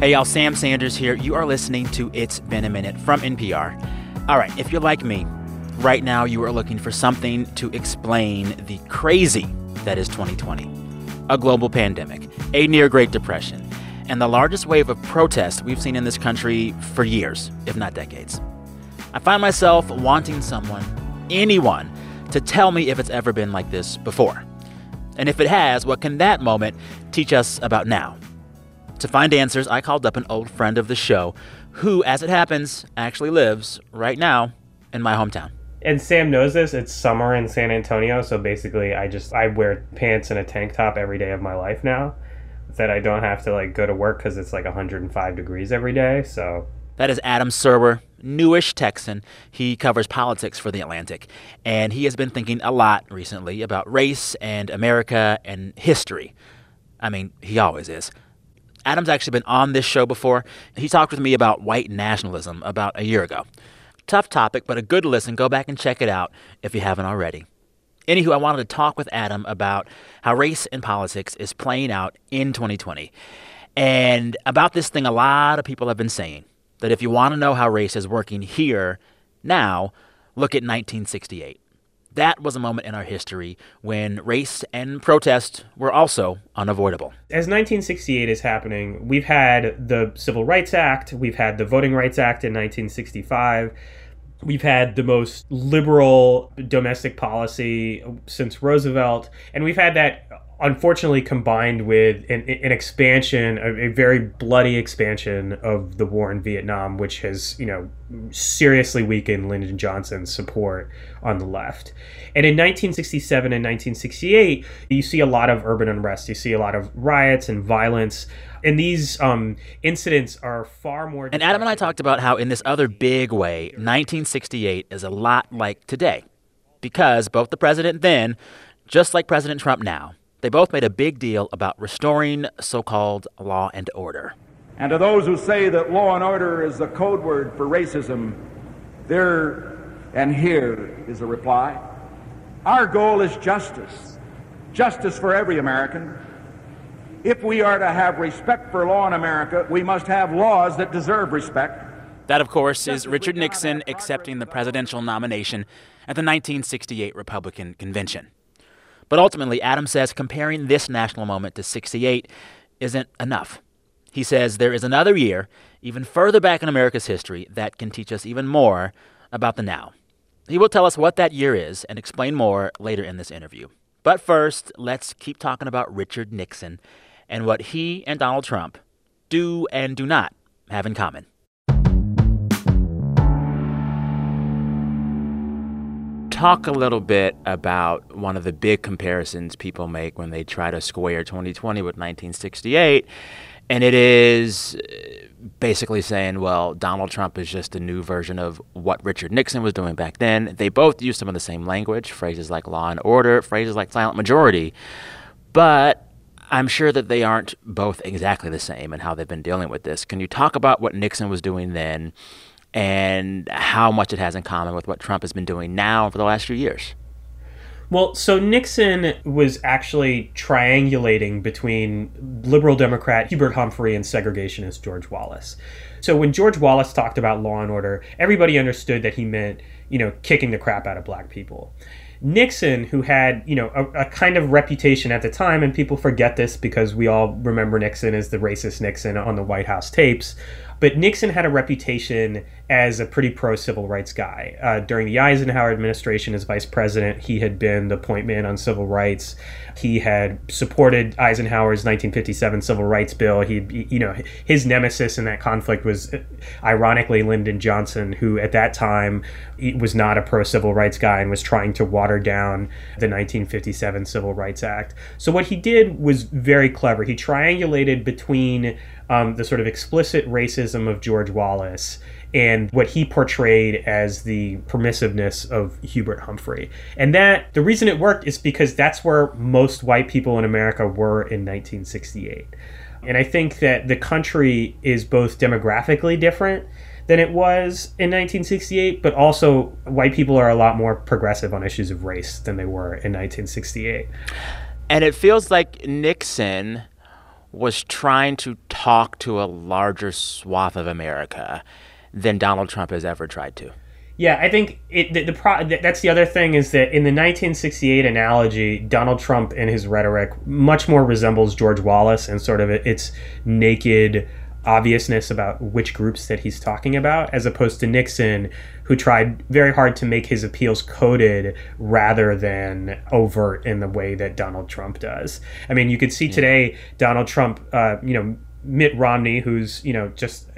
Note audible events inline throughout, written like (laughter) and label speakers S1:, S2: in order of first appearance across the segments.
S1: Hey, y'all, Sam Sanders here. You are listening to It's Been a Minute from NPR. All right, if you're like me, right now you are looking for something to explain the crazy that is 2020 a global pandemic, a near Great Depression, and the largest wave of protest we've seen in this country for years, if not decades. I find myself wanting someone, anyone, to tell me if it's ever been like this before. And if it has, what can that moment teach us about now? To find answers, I called up an old friend of the show who, as it happens, actually lives right now in my hometown.
S2: And Sam knows this. It's summer in San Antonio, so basically I just I wear pants and a tank top every day of my life now. That I don't have to like go to work cuz it's like 105 degrees every day. So
S1: that is Adam Serwer, newish Texan. He covers politics for The Atlantic, and he has been thinking a lot recently about race and America and history. I mean, he always is. Adam's actually been on this show before. He talked with me about white nationalism about a year ago. Tough topic, but a good listen. Go back and check it out if you haven't already. Anywho, I wanted to talk with Adam about how race and politics is playing out in 2020. And about this thing, a lot of people have been saying that if you want to know how race is working here now, look at 1968 that was a moment in our history when race and protest were also unavoidable.
S2: As 1968 is happening, we've had the Civil Rights Act, we've had the Voting Rights Act in 1965. We've had the most liberal domestic policy since Roosevelt, and we've had that unfortunately combined with an, an expansion, a, a, very bloody expansion of the war in Vietnam, which has, you know, seriously weakened Lyndon Johnson's support on the left. And in 1967 and 1968, you see a lot of urban unrest. You see a lot of riots and violence. And these um, incidents are far more.
S1: And Adam and I talked about how, in this other big way, 1968 is a lot like today. Because both the president then, just like President Trump now, they both made a big deal about restoring so called law and order.
S3: And to those who say that law and order is the code word for racism, there and here is a reply. Our goal is justice, justice for every American. If we are to have respect for law in America, we must have laws that deserve respect.
S1: That, of course, is Richard Nixon accepting the presidential nomination at the 1968 Republican Convention. But ultimately, Adams says comparing this national moment to 68 isn't enough. He says there is another year, even further back in America's history, that can teach us even more about the now. He will tell us what that year is and explain more later in this interview. But first, let's keep talking about Richard Nixon and what he and Donald Trump do and do not have in common. Talk a little bit about one of the big comparisons people make when they try to square 2020 with 1968. And it is uh, basically saying, well, Donald Trump is just a new version of what Richard Nixon was doing back then. They both use some of the same language, phrases like law and order, phrases like silent majority. But I'm sure that they aren't both exactly the same in how they've been dealing with this. Can you talk about what Nixon was doing then and how much it has in common with what Trump has been doing now for the last few years.
S2: Well, so Nixon was actually triangulating between liberal Democrat Hubert Humphrey and segregationist George Wallace. So when George Wallace talked about law and order, everybody understood that he meant, you know, kicking the crap out of black people. Nixon, who had, you know, a, a, kind of reputation at the time, and people forget this because we all remember Nixon as the racist Nixon on the White House tapes, but Nixon had a reputation as a pretty pro civil rights guy. Uh, during the Eisenhower administration as vice president, he had been the point man on civil rights. He had supported Eisenhower's 1957 civil rights bill. He, you know, his nemesis in that conflict was, ironically, Lyndon Johnson, who at that time was not a pro civil rights guy and was trying to water down the 1957 Civil Rights Act. So what he did was very clever. He triangulated between um, the sort of explicit racism of George Wallace and what he portrayed as the permissiveness of Hubert Humphrey. And that the reason it worked is because that's where most white people in America were in 1968. And I think that the country is both demographically different than it was in 1968, but also white people are a lot more progressive on issues of race than they were in 1968.
S1: And it feels like Nixon was trying to talk to a larger swath of America than Donald Trump has ever tried to.
S2: Yeah, I think it, the, the pro, that's the other thing is that in the 1968 analogy, Donald Trump and his rhetoric much more resembles George Wallace and sort of its naked obviousness about which groups that he's talking about, as opposed to Nixon, who tried very hard to make his appeals coded rather than overt in the way that Donald Trump does. I mean, you could see today Donald Trump, uh, you know, Mitt Romney, who's you know just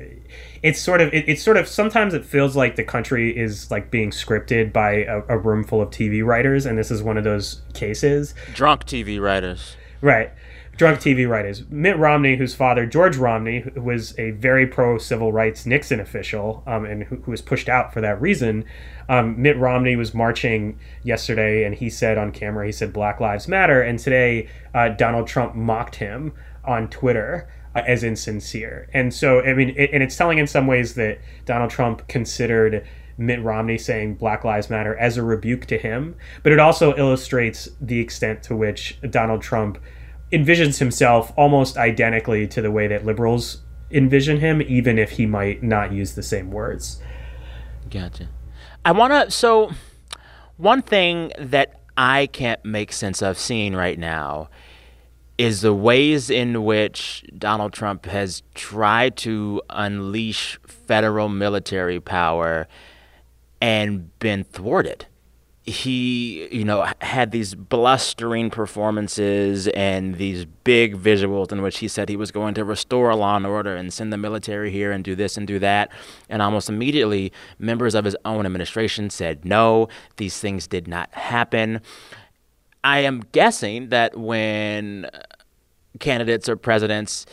S2: it's sort of it, it's sort of sometimes it feels like the country is like being scripted by a, a, room full of TV writers, and this is one of those cases.
S1: Drunk TV writers,
S2: right? Drunk TV writers. Mitt Romney, whose father George Romney, was a very pro civil rights Nixon official, um, and who, who, was pushed out for that reason. Um, Mitt Romney was marching yesterday, and he said on camera, he said Black Lives Matter, and today uh, Donald Trump mocked him on Twitter uh, as insincere. And so, I mean, it, and it's telling in some ways that Donald Trump considered Mitt Romney saying Black Lives Matter as a rebuke to him, but it also illustrates the extent to which Donald Trump envisions himself almost identically to the way that liberals envision him, even if he might not use the same words.
S1: Gotcha. I want to. So, one thing that I can't make sense of seeing right now is the ways in which Donald Trump has tried to unleash federal military power and been thwarted. He, you know, had these blustering performances and these big visuals in which he said he was going to restore law and order and send the military here and do this and do that. And almost immediately, members of his own administration said, no, these things did not happen. I am guessing that when candidates or presidents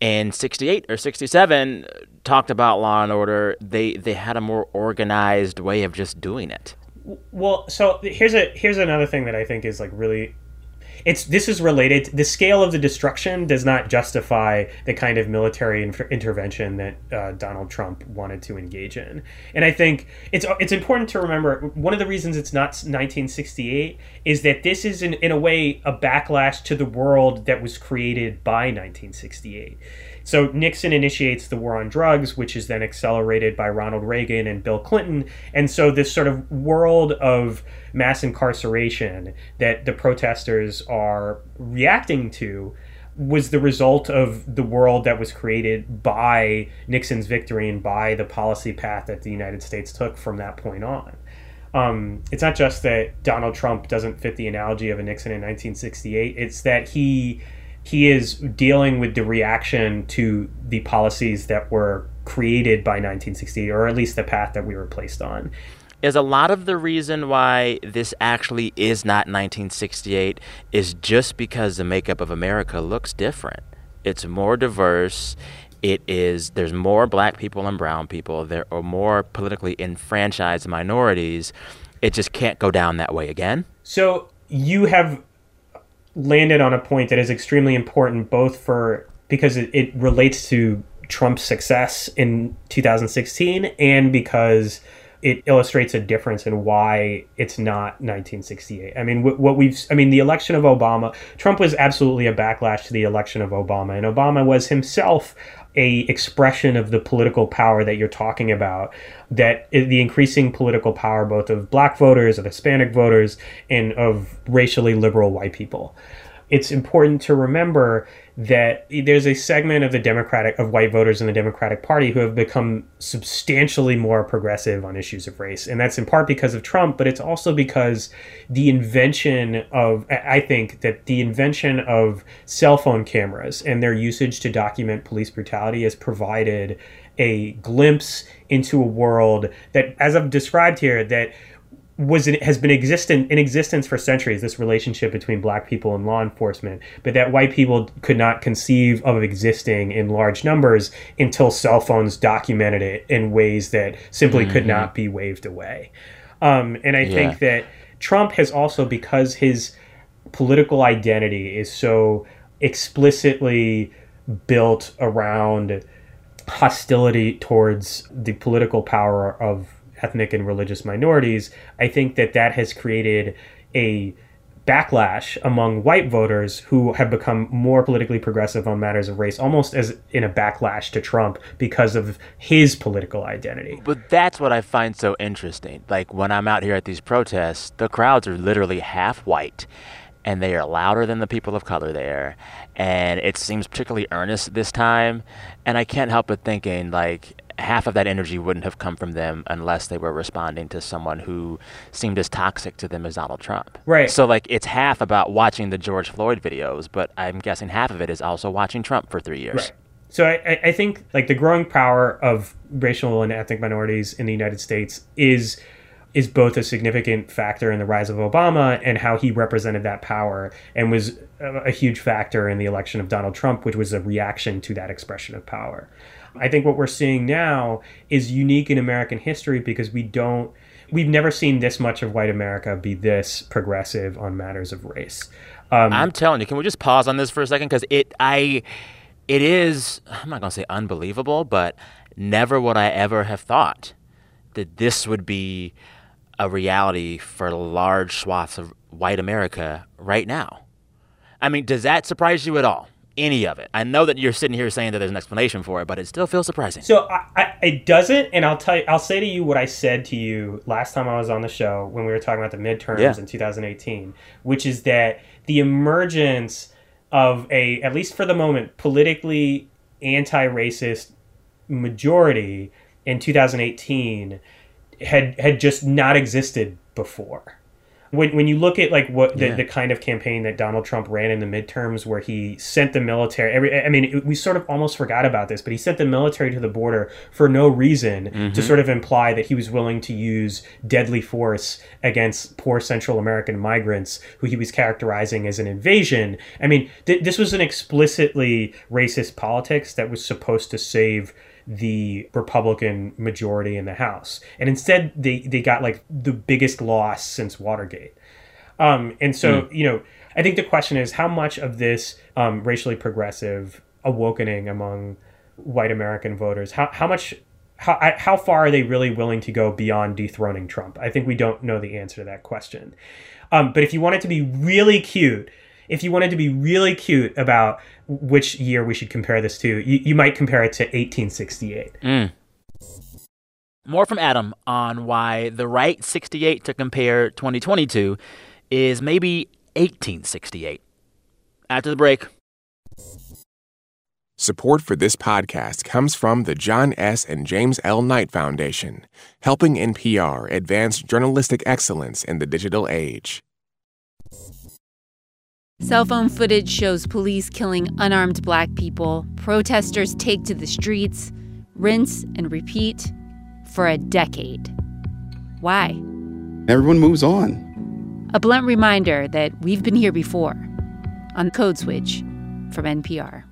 S1: in 68 or 67 talked about law and order, they, they had a more organized way of just doing it.
S2: Well, so here's a here's another thing that I think is like really it's this is related. The scale of the destruction does not justify the kind of military inf- intervention that uh, Donald Trump wanted to engage in. And I think it's it's important to remember one of the reasons it's not 1968 is that this is in, in a way a backlash to the world that was created by 1968. So Nixon initiates the war on drugs, which is then accelerated by Ronald Reagan and Bill Clinton. And so this sort of world of mass incarceration that the protesters are reacting to was the result of the world that was created by Nixon's victory and by the policy path that the United States took from that point on. Um, it's not just that Donald Trump doesn't fit the analogy of a Nixon in 1968, it's that he he is dealing with the reaction to the policies that were created by 1968, or at least the path that we were placed on.
S1: Is a lot of the reason why this actually is not 1968 is just because the makeup of America looks different. It's more diverse. It is there's more black people and brown people. There are more politically enfranchised minorities. It just can't go down that way again.
S2: So you have landed on a point that is extremely important, both for because it, it relates to Trump's success in 2016 and because it illustrates a difference in why it's not 1968. I mean, what, we've, I mean, the election of Obama, Trump was absolutely a backlash to the election of Obama, and Obama was himself a expression of the political power that you're talking about that the increasing political power both of black voters of hispanic voters and of racially liberal white people. It's important to remember that there's a segment of the Democratic of white voters in the Democratic Party who have become substantially more progressive on issues of race, and that's in part because of Trump, but it's also because the invention of I think that the invention of cell phone cameras and their usage to document police brutality has provided a glimpse into a world that, as I've described here, that was has been existent in existence for centuries this relationship between black people and law enforcement but that white people could not conceive of existing in large numbers until cell phones documented it in ways that simply mm-hmm. could not be waved away um, and i yeah. think that trump has also because his political identity is so explicitly built around hostility towards the political power of ethnic and religious minorities, I think that that has created a backlash among white voters who have become more politically progressive on matters of race, almost as in a backlash to Trump because of his political identity.
S1: But that's what I find so interesting. Like when I'm out here at these protests, the crowds are literally half white and they are louder than the people of color there. And it seems particularly earnest this time. And I can't help but thinking, like, half of that energy wouldn't have come from them unless they were responding to someone who seemed as toxic to them as Donald Trump.
S2: Right.
S1: So, like, it's half about watching the George Floyd videos, but I'm guessing half of it is also watching Trump for three years.
S2: Right. So I, I think like the growing power of racial and ethnic minorities in the United States is is both a significant factor in the rise of Obama and how he represented that power and was a, huge factor in the election of Donald Trump, which was a reaction to that expression of power. I think what we're seeing now is unique in American history because we don't we've never seen this much of white America be this progressive on matters of race.
S1: Um, I'm telling you, can we just pause on this for a second? Because it, I, it is. I'm not gonna say unbelievable, but never would I ever have thought that this would be a reality for large swaths of white America right now. I mean, does that surprise you at all? Any of it? I know that you're sitting here saying that there's an explanation for it, but it still feels surprising.
S2: So I, I, it doesn't, and I'll tell you, I'll say to you what I said to you last time I was on the show when we were talking about the midterms yeah. in 2018, which is that the emergence of a, at least for the moment, politically anti-racist majority in 2018 had had just not existed before. When, when you look at like what the, yeah. the kind of campaign that Donald Trump ran in the midterms where he sent the military every I mean it, we sort of almost forgot about this but he sent the military to the border for no reason mm-hmm. to sort of imply that he was willing to use deadly force against poor Central American migrants who he was characterizing as an invasion I mean th- this was an explicitly racist politics that was supposed to save the Republican majority in the House. And instead, they, they got like the biggest loss since Watergate. Um, and so, mm. you know, I think the question is how much of this um, racially progressive awakening among white American voters, how, how much how, how far are they really willing to go beyond dethroning Trump? I think we don't know the answer to that question. Um, but if you want it to be really cute, if you wanted to be really cute about which year we should compare this to, you, you might compare it to 1868.
S1: Mm. More from Adam on why the right 68 to compare 2022 is maybe 1868. After the break.
S4: Support for this podcast comes from the John S. and James L. Knight Foundation, helping NPR advance journalistic excellence in the digital age.
S5: Cell phone footage shows police killing unarmed black people. Protesters take to the streets, rinse and repeat for a decade. Why?
S6: Everyone moves on.
S5: A blunt reminder that we've been here before on Code Switch from NPR.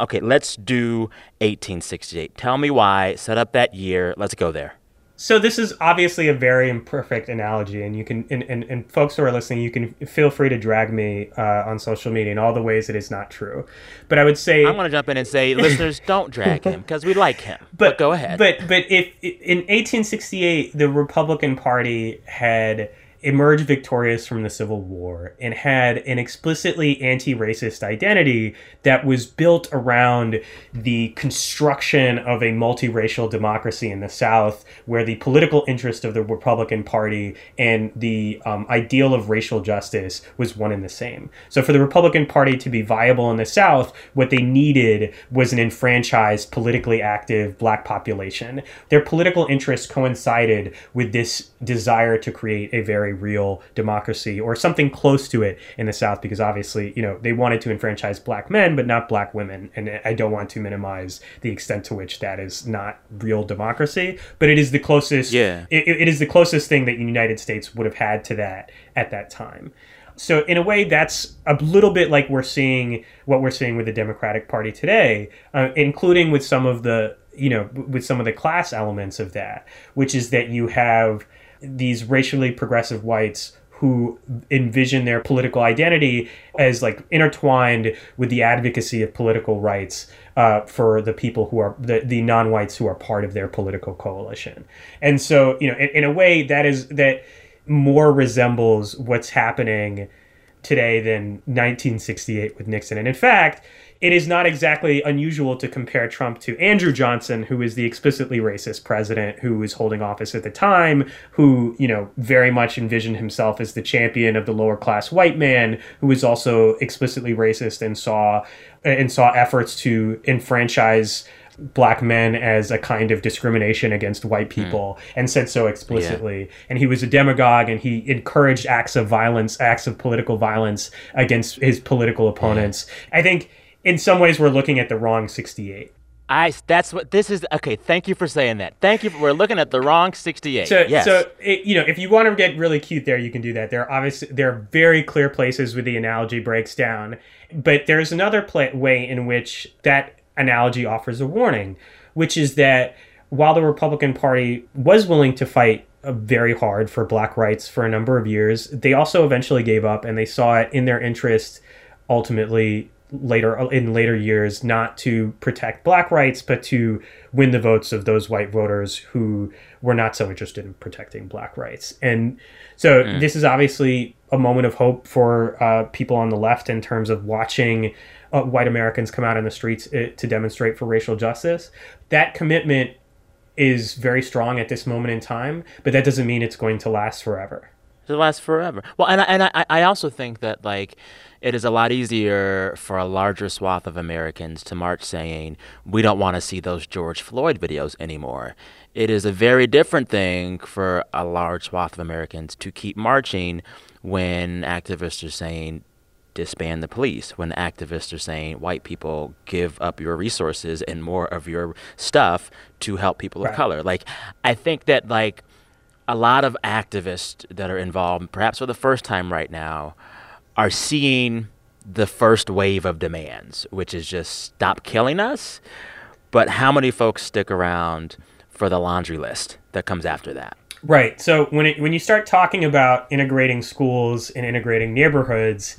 S1: Okay, let's do 1868. Tell me why. Set up that year. Let's go there.
S2: So this is obviously a very imperfect analogy, and you can and, and, and folks who are listening, you can feel free to drag me uh, on social media in all the ways it is not true. But I would say
S1: I'm going to jump in and say, listeners, don't drag him because we like him. (laughs) But, but go ahead.
S2: But but if in 1868 the Republican Party had emerged victorious from the Civil War and had an explicitly anti racist identity that was built around the construction of a multiracial democracy in the South, where the political interest of the Republican Party and the um, ideal of racial justice was one and the same. So, for the Republican Party to be viable in the South, what they needed was an enfranchised, politically active black population. Their political interests coincided with this desire to create a very real democracy or something close to it in the South because obviously, you know, they wanted to enfranchise black men, but not black women. And I don't want to minimize the extent to which that is not real democracy, but it is the closest,
S1: yeah.
S2: it, it is the closest thing that the United States would have had to that at that time. So in a way, that's a little bit like we're seeing what we're seeing with the Democratic Party today, uh, including with some of the you know with some of the class elements of that, which is that you have these racially progressive whites who envision their political identity as like intertwined with the advocacy of political rights uh, for the people who are the, the non-whites who are part of their political coalition and so you know in, in a way that is that more resembles what's happening today than 1968 with Nixon. And in fact, it is not exactly unusual to compare Trump to Andrew Johnson, who is the explicitly racist president who was holding office at the time, who, you know, very much envisioned himself as the champion of the lower class white man, who was also explicitly racist and saw and saw efforts to enfranchise black men as a kind of discrimination against white people mm. and said so explicitly. Yeah. And he was a demagogue and he encouraged acts of violence, acts of political violence against his political opponents. Yeah. I think in some ways we're looking at the wrong 68.
S1: I that's what this is. Okay, thank you for saying that. Thank you. For, we're looking at the wrong 68.
S2: So,
S1: yes.
S2: so it, you know, if you want to get really cute there, you can do that. There are obviously there are very clear places where the analogy breaks down, but there's another play, way in which that analogy offers a warning, which is that while the Republican Party was willing to fight uh, very hard for black rights for a number of years, they also eventually gave up, and they saw it in their interest ultimately later in later years not to protect black rights but to win the votes of those white voters who were not so interested in protecting black rights. And so mm. this is obviously a moment of hope for uh, people on the left in terms of watching uh, white americans come out in the streets uh, to demonstrate for racial justice. That commitment is very strong at this moment in time but that doesn't mean it's going to last forever
S1: to lasts forever well and, I, and I, I also think that like it is a lot easier for a larger swath of Americans to march saying, we don't want to see those George Floyd videos anymore. It is a very different thing for a large swath of Americans to keep marching when activists are saying, disband the police, when activists are saying, white people give up your resources and more of your stuff to help people right. of color. Like, I think that, like, a lot of activists that are involved, perhaps for the first time right now, are seeing the first wave of demands, which is just stop killing us. But how many folks stick around for the laundry list that comes after that?
S2: Right. So when it, when you start talking about integrating schools and integrating neighborhoods,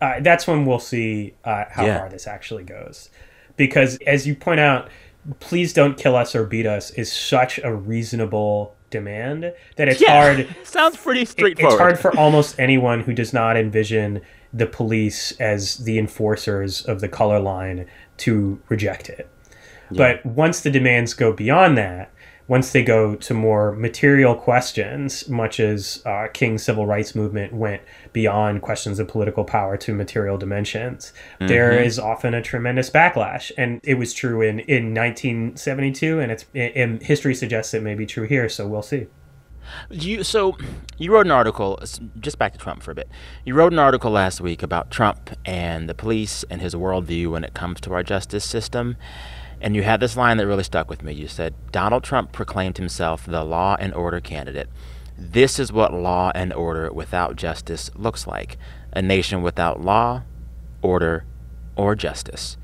S2: uh, that's when we'll see uh, how yeah. far this actually goes. Because as you point out, please don't kill us or beat us is such a reasonable demand that it's yeah, hard. (laughs)
S1: Sounds pretty straightforward.
S2: it's hard for almost anyone who does not envision the police as the enforcers of the color line to reject it. Yeah. But once the demands go beyond that, once they go to more material questions, much as uh, King's civil rights movement went beyond questions of political power to material dimensions, mm-hmm. there is often a tremendous backlash. And it was true in, in 1972, and it's and history suggests it may be true here. So we'll see.
S1: You so you wrote an article just back to Trump for a bit. You wrote an article last week about Trump and the police and his worldview when it comes to our justice system. And you had this line that really stuck with me. You said, Donald Trump proclaimed himself the law and order candidate. This is what law and order without justice looks like a nation without law, order, or justice.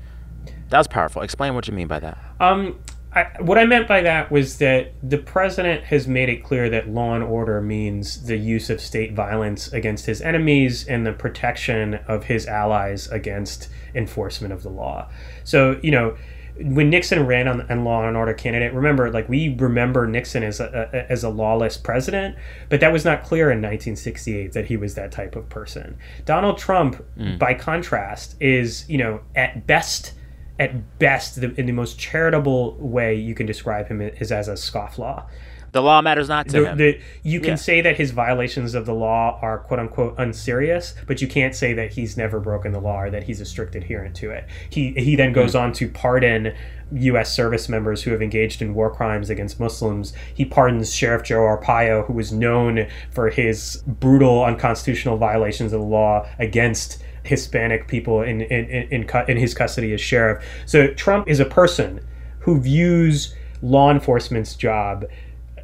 S1: That was powerful. Explain what you mean by that.
S2: Um, I, what I meant by that was that the president has made it clear that law and order means the use of state violence against his enemies and the protection of his allies against enforcement of the law. So, you know, when Nixon ran on, on Law and Order candidate, remember, like we remember Nixon as a, a, as a lawless president, but that was not clear in 1968 that he was that type of person. Donald Trump, mm. by contrast, is you know at best at best the, in the most charitable way you can describe him is as a scofflaw.
S1: The law matters not to
S2: the,
S1: him.
S2: The, you can yeah. say that his violations of the law are quote unquote unserious, but you can't say that he's never broken the law or that he's a strict adherent to it. He he then goes mm-hmm. on to pardon U.S. service members who have engaged in war crimes against Muslims. He pardons Sheriff Joe Arpaio, who was known for his brutal, unconstitutional violations of the law against Hispanic people in in, in, in, in his custody as sheriff. So Trump is a person who views law enforcement's job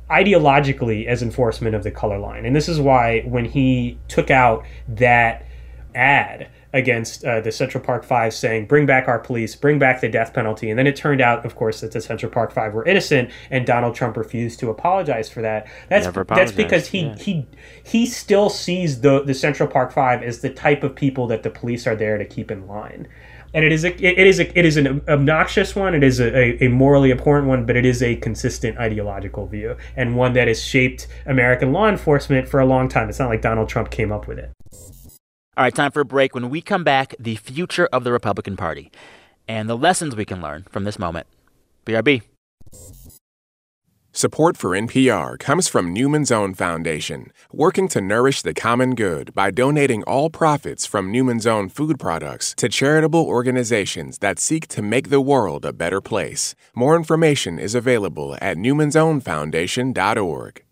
S2: ideologically as enforcement of the color line. And this is why when he took out that ad against uh, the Central Park Five saying, bring back our police, bring back the death penalty. And then it turned out, of course, that the Central Park Five were innocent and Donald Trump refused to apologize for that. That's that's because he, yeah. he he still sees the, the Central Park Five as the type of people that the police are there to keep in line. And it is a, it is a, it is an obnoxious one. It is a, a morally abhorrent one, but it is a consistent ideological view and one that has shaped American law enforcement for a long time. It's not like Donald Trump came up with it.
S1: All right, time for a break. When we come back, the future of the Republican Party and the lessons we can learn from this moment. BRB.
S4: Support for NPR comes from Newman's Own Foundation, working to nourish the common good by donating all profits from Newman's Own food products to charitable organizations that seek to make the world a better place. More information is available at newmansownfoundation.org.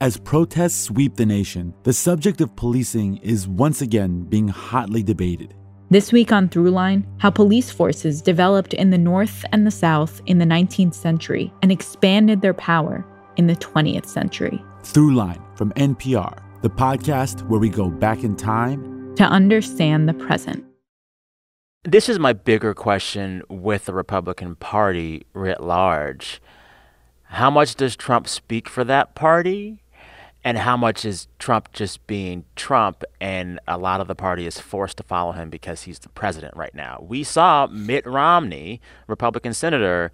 S7: As protests sweep the nation, the subject of policing is once again being hotly debated.
S8: This week on Throughline, how police forces developed in the North and the South in the 19th century and expanded their power in the 20th century.
S7: Throughline from NPR, the podcast where we go back in time
S8: to understand the present.
S1: This is my bigger question with the Republican Party writ large. How much does Trump speak for that party? And how much is Trump just being Trump and a lot of the party is forced to follow him because he's the president right now. We saw Mitt Romney, Republican senator,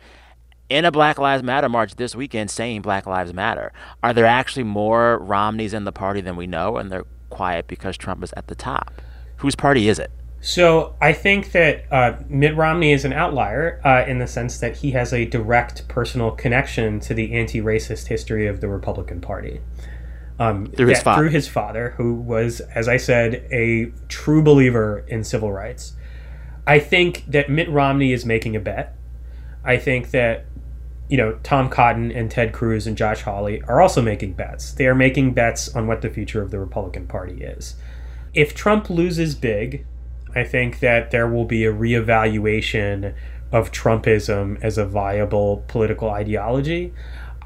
S1: in a Black Lives Matter march this weekend saying Black Lives Matter. Are there actually more Romneys in the party than we know and they're quiet because Trump is at the top? Whose party is it?
S2: So I think that uh, Mitt Romney is an outlier uh, in the sense that he has a direct personal connection to the anti-racist history of the Republican Party
S1: um, through his father.
S2: Through his father, who was, as I said, a true believer in civil rights. I think that Mitt Romney is making a bet. I think that you know Tom Cotton and Ted Cruz and Josh Hawley are also making bets. They are making bets on what the future of the Republican Party is. If Trump loses big, I think that there will be a reevaluation of Trumpism as a viable political ideology.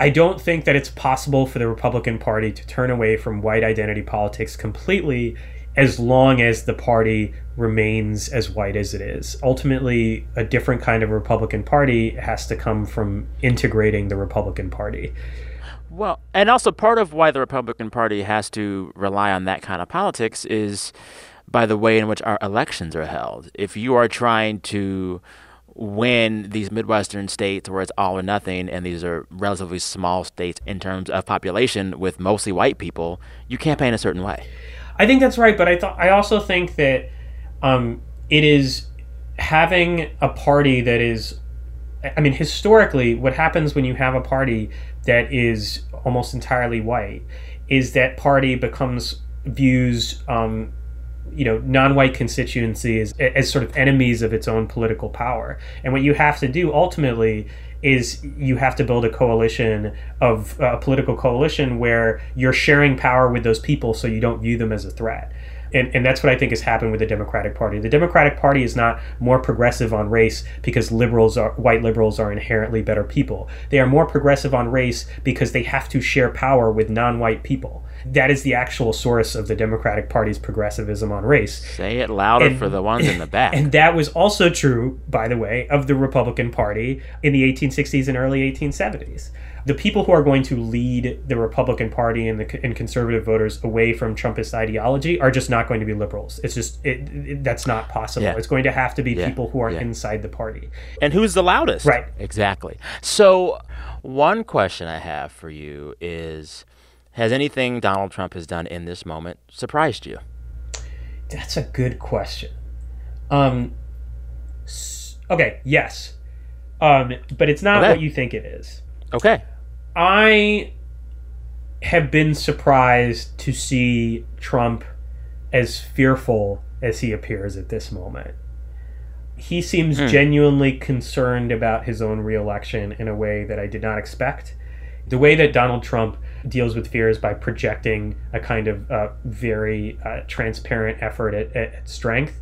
S2: I don't think that it's possible for the Republican Party to turn away from white identity politics completely as long as the party remains as white as it is. Ultimately, a different kind of Republican Party has to come from integrating the Republican Party.
S1: Well, and also part of why the Republican Party has to rely on that kind of politics is by the way in which our elections are held. If you are trying to when these Midwestern states where it's all or nothing, and these are relatively small states in terms of population with mostly white people, you campaign a certain way.
S2: I think that's right, but I thought I also think that um, it is having a party that is. I mean, historically, what happens when you have a party that is almost entirely white is that party becomes views um, you know non-white constituencies as sort of enemies of its own political power and what you have to do ultimately is you have to build a coalition of uh, a political coalition where you're sharing power with those people so you don't view them as a threat and, and that's what I think has happened with the Democratic Party. The Democratic Party is not more progressive on race because liberals are white liberals are inherently better people. They are more progressive on race because they have to share power with non-white people. That is the actual source of the Democratic Party's progressivism on race.
S1: Say it louder and, for the ones in the (laughs) back.
S2: And that was also true, by the way, of the Republican Party in the 1860s and early 1870s the people who are going to lead the Republican Party and the and conservative voters away from Trumpist ideology are just not going to be liberals. It's just it, it, that's not possible. Yeah. It's going to have to be yeah. people who are yeah. inside the party.
S1: And who's the loudest?
S2: Right.
S1: Exactly. So, one question I have for you is has anything Donald Trump has done in this moment surprised you?
S2: That's a good question. Um okay, yes. Um but it's not okay. what you think it is.
S1: Okay.
S2: I have been surprised to see Trump as fearful as he appears at this moment. He seems mm. genuinely concerned about his own reelection in a way that I did not expect. The way that Donald Trump deals with fears by projecting a kind of uh, very uh, transparent effort at, at, strength.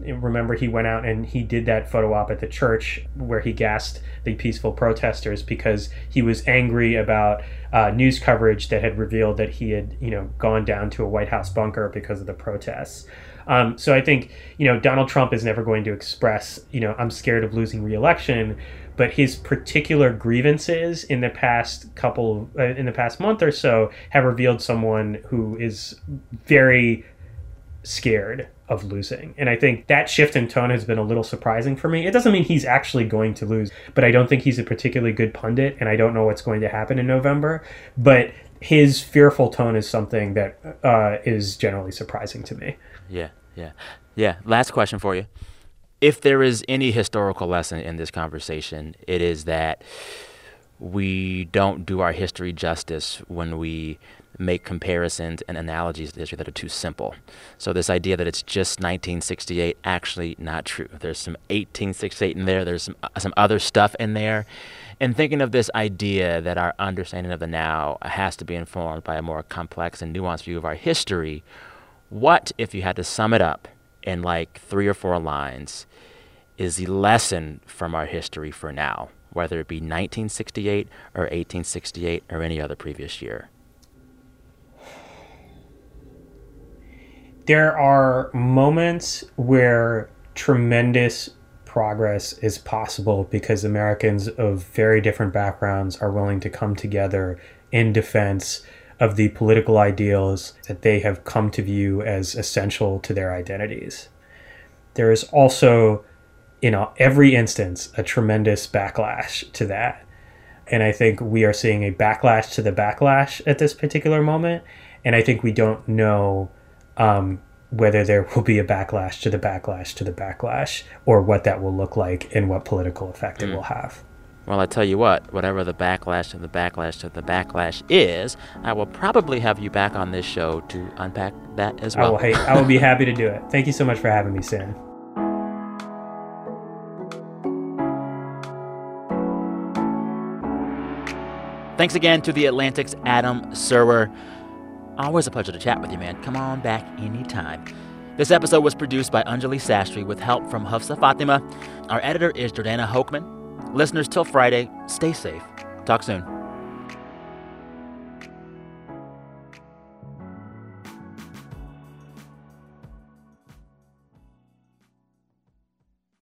S2: Remember, he went out and he did that photo op at the church where he gassed the peaceful protesters because he was angry about uh, news coverage that had revealed that he had, you know, gone down to a White House bunker because of the protests. Um, so I think you know Donald Trump is never going to express you know I'm scared of losing reelection, but his particular grievances in the past couple uh, in the past month or so have revealed someone who is very scared of losing. And I think that shift in tone has been a little surprising for me. It doesn't mean he's actually going to lose, but I don't think he's a particularly good pundit, and I don't know what's going to happen in November. But his fearful tone is something that uh, is generally surprising to me.
S1: Yeah, yeah, yeah. Last question for you. If there is any historical lesson in this conversation, it is that we don't do our history justice when we make comparisons and analogies to history that are too simple. So this idea that it's just 1968 actually not true. There's some 1868 in there. There's some uh, some other stuff in there. And thinking of this idea that our understanding of the now has to be informed by a more complex and nuanced view of our history, what if you had to sum it up in like three or four lines is the lesson from our history for now, whether it be 1968 or 1868 or any other previous year?
S2: there are moments where tremendous progress is possible because Americans of very different backgrounds are willing to come together in defense of the political ideals that they have come to view as essential to their identities. There is also, in every instance, a tremendous backlash to that. And I think we are seeing a backlash to the backlash at this particular moment. And I think we don't know um, whether there will be a backlash to the backlash to the backlash, or what that will look like and what political effect mm. it will have.
S1: Well, I tell you what, whatever the backlash to the backlash to the backlash is, I will probably have you back on this show to unpack that as well.
S2: I will, hey, I will be happy to do it. Thank you so much for having me, Sam.
S1: Thanks again to The Atlantic's Adam Serwer. Always a pleasure to chat with you, man. Come on back anytime. This episode was produced by Anjali Sastry with help from Hafsa Fatima. Our editor is Jordana Hochman. Listeners, till Friday, stay safe. Talk soon.